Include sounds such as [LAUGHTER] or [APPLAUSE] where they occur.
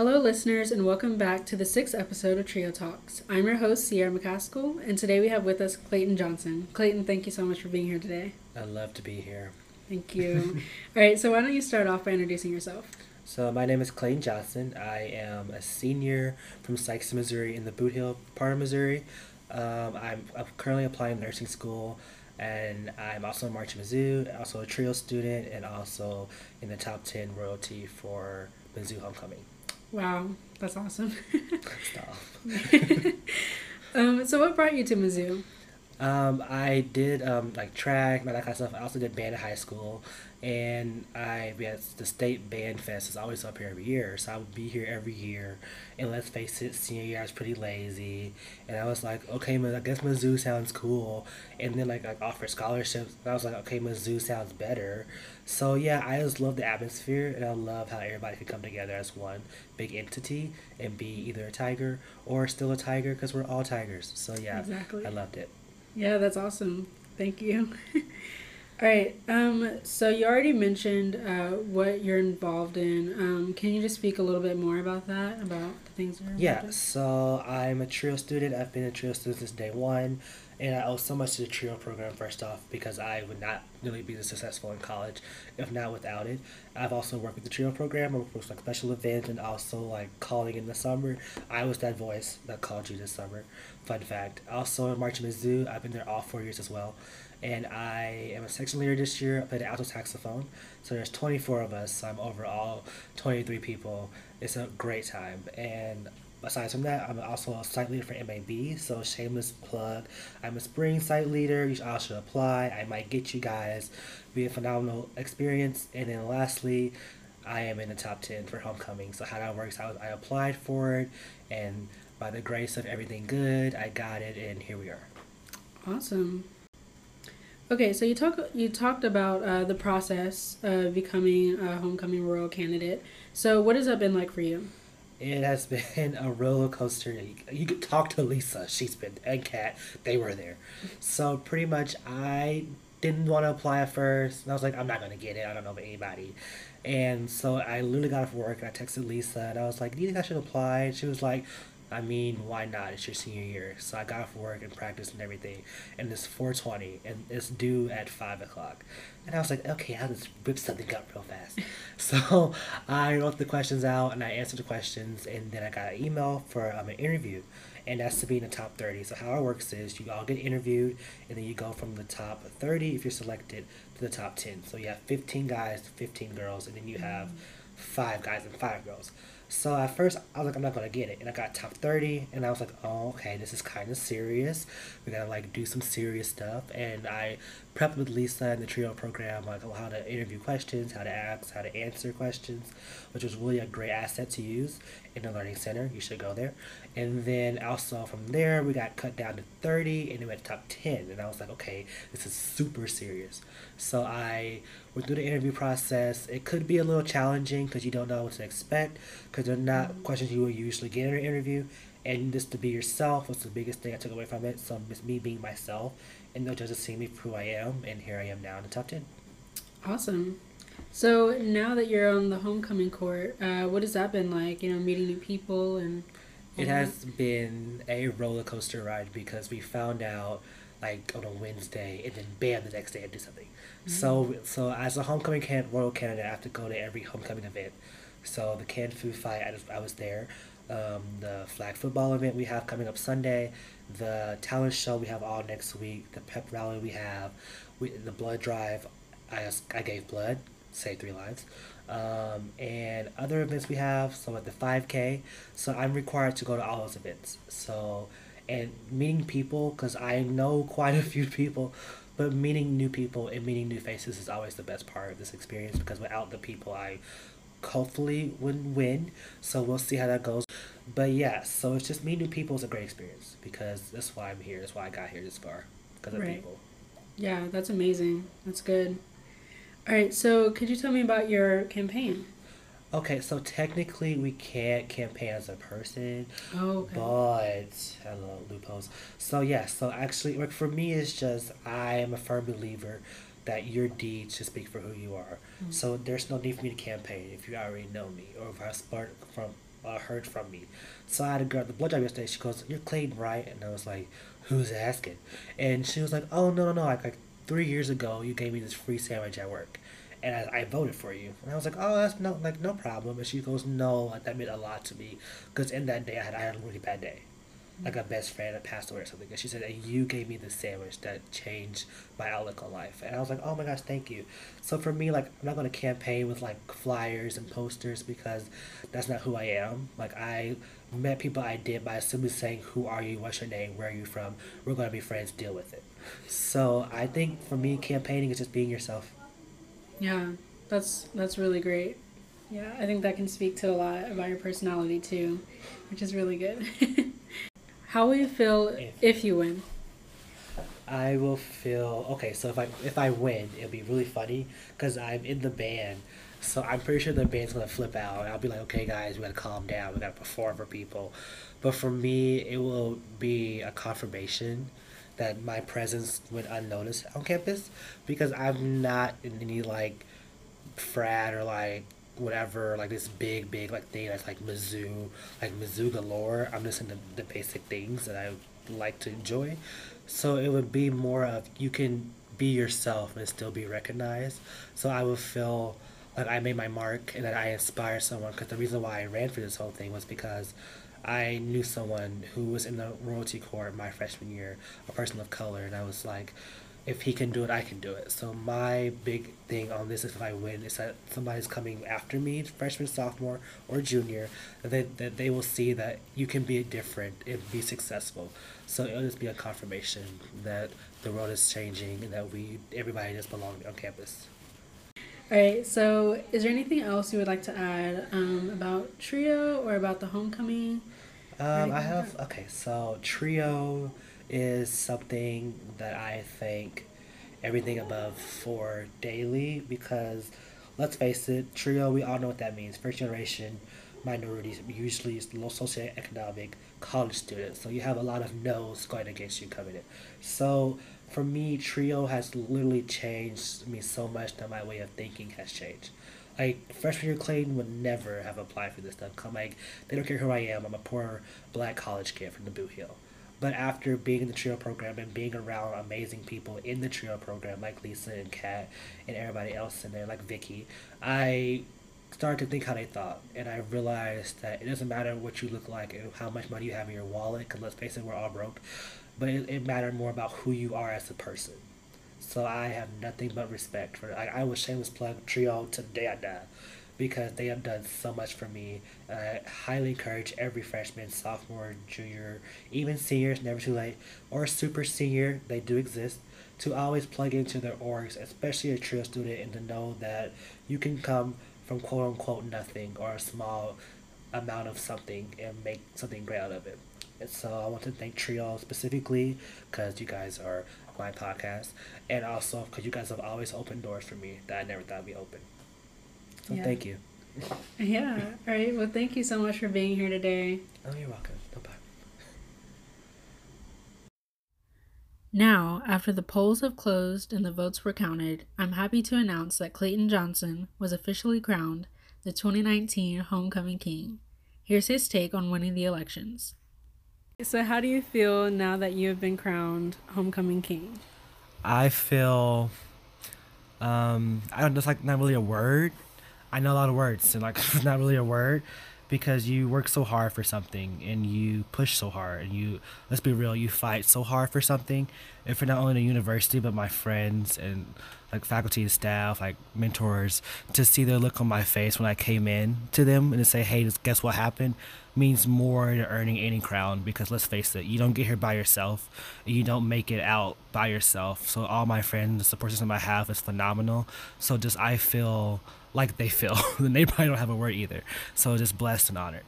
Hello, listeners, and welcome back to the sixth episode of Trio Talks. I'm your host, Sierra McCaskill, and today we have with us Clayton Johnson. Clayton, thank you so much for being here today. I love to be here. Thank you. [LAUGHS] All right, so why don't you start off by introducing yourself? So, my name is Clayton Johnson. I am a senior from Sykes, Missouri, in the Bootheel part of Missouri. Um, I'm, I'm currently applying to nursing school, and I'm also in Marching Mizzou, also a trio student, and also in the top 10 royalty for Mizzou Homecoming. Wow, that's awesome. Stop. [LAUGHS] um, so, what brought you to Mizzou? Um, I did um, like track, that kind of stuff. I also did band in high school, and I we had the state band fest is always up here every year, so I would be here every year. And let's face it, senior year I was pretty lazy, and I was like, okay, I guess Mizzou sounds cool. And then like I offered scholarships, and I was like, okay, Mizzou sounds better. So yeah, I just love the atmosphere, and I love how everybody can come together as one big entity and be either a tiger or still a tiger because we're all tigers. So yeah, exactly. I loved it. Yeah, that's awesome. Thank you. [LAUGHS] All right. Um, so you already mentioned uh, what you're involved in. Um, can you just speak a little bit more about that, about the things you're Yeah. In? So I'm a trio student. I've been a trio student since day one, and I owe so much to the trio program first off because I would not really be this successful in college if not without it. I've also worked with the trio program. I worked with like special events and also like calling in the summer. I was that voice that called you this summer. Fun fact. Also in Marching Mizzou, I've been there all four years as well and I am a section leader this year. I play the alto saxophone. So there's 24 of us. So I'm overall 23 people. It's a great time. And aside from that, I'm also a site leader for MAB. So shameless plug. I'm a spring site leader. You all should apply. I might get you guys. Be a phenomenal experience. And then lastly, I am in the top 10 for homecoming. So how that works, I, I applied for it, and by the grace of everything good, I got it, and here we are. Awesome. Okay, so you talk you talked about uh, the process of becoming a homecoming royal candidate. So what has that been like for you? It has been a roller coaster. You could talk to Lisa. She's been and Kat. They were there. So pretty much, I didn't want to apply at first. And I was like, I'm not gonna get it. I don't know anybody. And so I literally got off work and I texted Lisa and I was like, Do you think I should apply? And she was like, I mean, why not? It's your senior year. So I got off work and practice and everything. And it's 420 and it's due at 5 o'clock. And I was like, okay, I'll just whip something up real fast. [LAUGHS] so I wrote the questions out and I answered the questions. And then I got an email for um, an interview. And that's to be in the top 30. So how it works is you all get interviewed and then you go from the top 30 if you're selected to the top 10. So you have 15 guys, 15 girls, and then you have five guys and five girls. So at first, I was like, I'm not gonna get it, and I got top thirty, and I was like, oh, okay, this is kind of serious. We gotta like do some serious stuff, and I prepped with Lisa in the trio program, like how to interview questions, how to ask, how to answer questions, which was really a great asset to use in the learning center. You should go there, and then also from there, we got cut down to thirty, and it went to top ten, and I was like, okay, this is super serious. So I went through the interview process. It could be a little challenging because you don't know what to expect because they're not questions you will usually get in an interview. And just to be yourself was the biggest thing I took away from it. So it's me being myself and they'll just see me for who I am. And here I am now in the top 10. Awesome. So now that you're on the homecoming court, uh, what has that been like? You know, meeting new people and. It has been a roller coaster ride because we found out like on a Wednesday and then bam the next day I do something. Mm-hmm. So so as a homecoming can royal candidate, I have to go to every homecoming event. So the canned food fight, I, just, I was there. Um, the flag football event we have coming up Sunday, the talent show we have all next week, the pep rally we have, we, the blood drive. I I gave blood, say three lives, um, and other events we have. So at the five k, so I'm required to go to all those events. So and meeting people because I know [LAUGHS] quite a few people, but meeting new people and meeting new faces is always the best part of this experience because without the people I hopefully wouldn't win. So we'll see how that goes. But yeah, so it's just meeting new people is a great experience because that's why I'm here. That's why I got here this far because of right. people. Yeah, that's amazing. That's good. All right, so could you tell me about your campaign? Okay, so technically we can't campaign as a person. Oh, okay. But hello loopholes. So yeah, so actually, like for me, it's just I am a firm believer that your deeds should speak for who you are. Mm-hmm. So there's no need for me to campaign if you already know me, or if I start from uh, heard from me. So I had a girl at the blood job yesterday. She goes, "You're Clayton, right?" And I was like, "Who's asking?" And she was like, "Oh no no no! Like like three years ago, you gave me this free sandwich at work." And I, I voted for you, and I was like, "Oh, that's no like no problem." And she goes, "No, like, that meant a lot to me, because in that day I had I had a really bad day, like a best friend that passed away or something. And she said, and you gave me the sandwich that changed my outlook on life. And I was like, oh my gosh, thank you. So for me, like, I'm not going to campaign with like flyers and posters because that's not who I am. Like, I met people I did by simply saying, who are you? What's your name? Where are you from? We're going to be friends. Deal with it. So I think for me, campaigning is just being yourself. Yeah, that's that's really great. Yeah, I think that can speak to a lot about your personality too, which is really good. [LAUGHS] How will you feel If- if you win? I will feel okay. So if I if I win, it'll be really funny because I'm in the band. So I'm pretty sure the band's gonna flip out. I'll be like, okay, guys, we gotta calm down. We gotta perform for people. But for me, it will be a confirmation that my presence went unnoticed on campus because I'm not in any like frat or like whatever like this big big like thing that's like Mizzou like Mizzou galore. I'm just in the, basic things that I like to enjoy. So it would be more of you can be yourself and still be recognized. So I would feel like I made my mark and that I inspire someone. Because the reason why I ran for this whole thing was because I knew someone who was in the royalty court my freshman year, a person of color, and I was like, if he can do it, I can do it. So my big thing on this, is if I win, is that somebody's coming after me, freshman, sophomore, or junior, that they, that they will see that you can be different and be successful. So it'll just be a confirmation that the world is changing and that we everybody just belong on campus. All right. So, is there anything else you would like to add um, about trio or about the homecoming? Um, I have okay. So trio is something that I thank everything above for daily because let's face it, trio. We all know what that means. First generation minorities, usually low socioeconomic college students. So you have a lot of no's going against you coming in. So for me, trio has literally changed me so much that my way of thinking has changed. Like freshman year, Clayton would never have applied for this stuff. Come like they don't care who I am. I'm a poor black college kid from the Bootheel. But after being in the trio program and being around amazing people in the trio program like Lisa and Kat and everybody else in there like Vicky, I started to think how they thought, and I realized that it doesn't matter what you look like and how much money you have in your wallet. Because let's face it, we're all broke. But it, it mattered more about who you are as a person. So I have nothing but respect for. Like I will shameless plug Trio to the day I die, because they have done so much for me. And I highly encourage every freshman, sophomore, junior, even seniors, never too late, or super senior, they do exist, to always plug into their orgs, especially a trio student, and to know that you can come from quote unquote nothing or a small amount of something and make something great out of it. And so I want to thank Trio specifically because you guys are my podcast, and also because you guys have always opened doors for me that I never thought would be open. So Yeah. thank you. [LAUGHS] Yeah. All right. Well, thank you so much for being here today. Oh, you're welcome. No problem. Now, after the polls have closed and the votes were counted, I'm happy to announce that Clayton Johnson was officially crowned the 2019 Homecoming King. Here's his take on winning the elections. So, how do you feel now that you have been crowned Homecoming King? I feel um I don't just like not really a word. I know a lot of words and like [LAUGHS] it's not really a word because you work so hard for something and you push so hard and you let's be real, you fight so hard for something. And for not only the university but my friends and like faculty and staff, like mentors, to see their look on my face when I came in to them and to say, Hey, guess what happened means more than earning any crown because let's face it, you don't get here by yourself. You don't make it out by yourself. So all my friends, the support system I have is phenomenal. So just I feel like they feel. [LAUGHS] and they probably don't have a word either. So just blessed and honored.